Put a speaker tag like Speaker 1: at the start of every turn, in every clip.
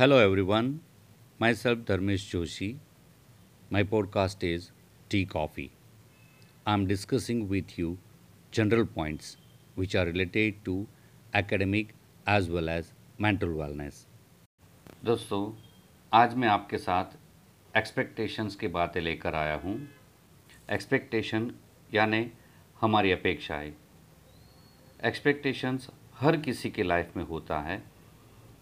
Speaker 1: Hello everyone myself Dharmesh Joshi my podcast is tea coffee I am discussing with you general points which are related to academic as well as mental wellness दोस्तों, आज मैं आपके साथ expectations की बातें लेकर आया हूँ। एक्सपेक्टेशन यानि हमारी अपेक्षाएँ। एक्सपेक्टेशंस हर किसी के लाइफ में होता है।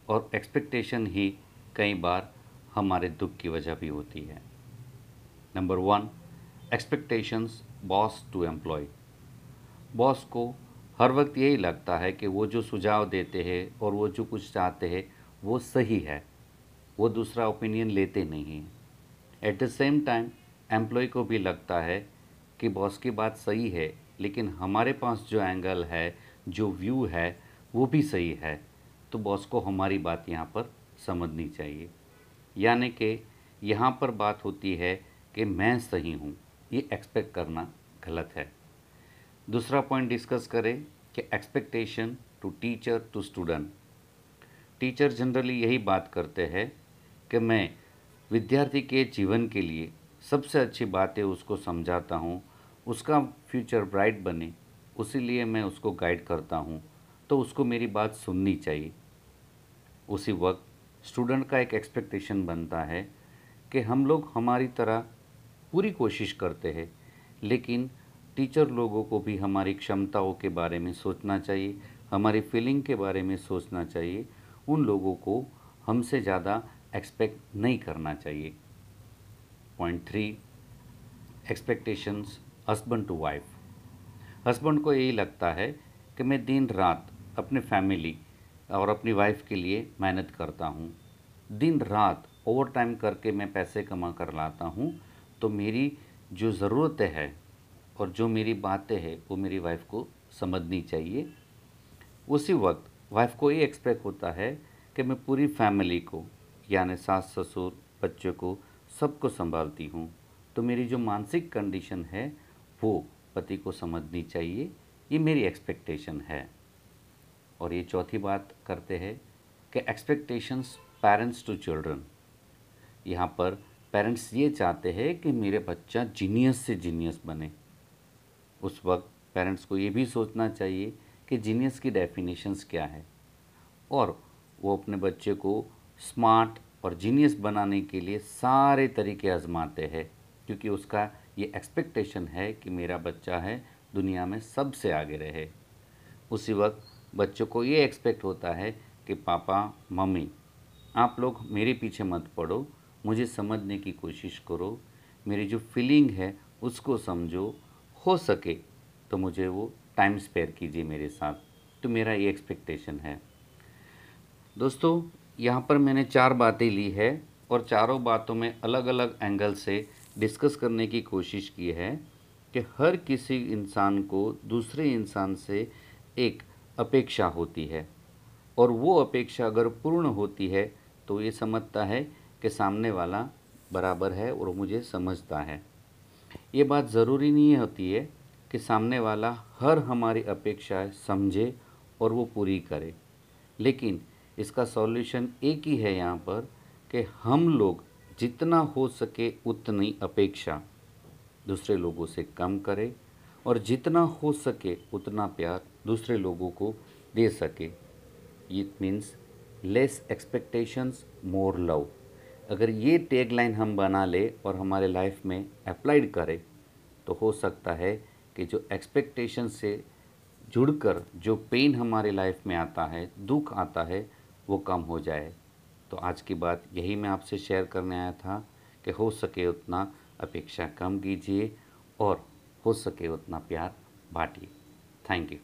Speaker 1: और एक्सपेक्टेशन ही कई बार हमारे दुख की वजह भी होती है। Number one expectations boss to employee boss को हर वक्त यही लगता है कि वो जो सुझाव देते हैं और वो जो कुछ चाहते हैं, वो सही है। वो दूसरा ओपिनियन लेते नहीं हैं। At the same time employee को भी लगता है कि बॉस की बात सही है, लेकिन हमारे पास जो एंगल है, जो व्यू है, वो भी सही है। तो बॉस को हमारी बात यहाँ पर समझनी चाहिए। यानी कि यहाँ पर बात होती है कि मैं सही हूँ, ये एक्सपेक्ट करना गलत है। दूसरा पॉइंट डिस्कस करें कि expectation to teacher to student teacher generally यही बात करते हैं कि मैं विद्यार्थी के जीवन के लिए सबसे अच्छी बातें उसको समझाता हूँ, उसका फ्यूचर ब्राइट बने, उसी मैं उसको गाइड करता हूँ। तो उसको मेरी बात सुननी चाहिए। उसी वक्त स्टूडेंट का एक एक्सपेक्टेशन बनता है कि हम लोग हमारी तरह पूरी कोशिश करते हैं, लेकिन टीचर लोगों को भी हमारी क्षमताओं के बारे में सोचना चाहिए, हमारी फीलिंग के बारे में सोचना चाहिए। उन लोगों को हमसे ज़्यादा एक्सपेक्ट नहीं करना चाहिए। Point three expectations husband to wife husband को यही लगता है कि मैं दिन रात अपने फैमिली और अपनी वाइफ के लिए मेहनत करता हूँ। दिन रात ओवर टाइम करके मैं पैसे कमा कर लाता हूँ तो मेरी जो ज़रूरतें है और जो मेरी बातें हैं, वो मेरी वाइफ को समझनी चाहिए। उसी वक्त वाइफ को ये एक्सपेक्ट होता है कि मैं पूरी फैमिली को, यानी सास ससुर बच्चों को सबको संभालती हूँ। तो मेरी जो मानसिक कंडीशन है, वो पति को समझनी चाहिए। ये मेरी एक्सपेक्टेशन है। और ये चौथी बात करते हैं कि एक्सपेक्टेशंस पेरेंट्स टू चिल्ड्रन यहाँ पर पेरेंट्स ये चाहते हैं कि मेरे बच्चा जीनियस से जीनियस बने। उस वक्त पेरेंट्स को ये भी सोचना चाहिए कि जीनियस की डेफिनेशंस क्या है। और वो अपने बच्चे को स्मार्ट और जीनियस बनाने के लिए सारे तरीके आजमाते हैं, क्योंकि उसका ये एक्सपेक्टेशन है कि मेरा बच्चा है दुनिया में सबसे आगे रहे। उसी वक्त बच्चों को ये एक्सपेक्ट होता है कि पापा, मम्मी, आप लोग मेरे पीछे मत पड़ो, मुझे समझने की कोशिश करो, मेरी जो फीलिंग है उसको समझो, हो सके तो मुझे वो टाइम स्पेयर कीजिए मेरे साथ तो मेरा ये एक्सपेक्टेशन है। दोस्तों, यहाँ पर मैंने चार बातें ली है और चारों बातों में अलग अलग एंगल से डिस्कस करने की कोशिश की है कि हर किसी इंसान को दूसरे इंसान से एक अपेक्षा होती है। और वो अपेक्षा अगर पूर्ण होती है तो ये समझता है कि सामने वाला बराबर है और मुझे समझता है। ये बात ज़रूरी नहीं होती है कि सामने वाला हर हमारी अपेक्षाएँ समझे और वो पूरी करे। लेकिन इसका सॉल्यूशन एक ही है यहाँ पर कि हम लोग जितना हो सके उतनी अपेक्षा दूसरे लोगों से कम करें और जितना हो सके उतना प्यार दूसरे लोगों को दे सके। It means less expectations more love अगर ये टैग लाइन हम बना ले और हमारे लाइफ में अप्लाइड करें तो हो सकता है कि जो एक्सपेक्टेशन से जुड़कर जो पेन हमारे लाइफ में आता है, दुख आता है, वो कम हो जाए। तो आज की बात यही मैं आपसे शेयर करने आया था कि हो सके उतना अपेक्षा कम कीजिए और हो सके उतना प्यार बांटिए थैंक यू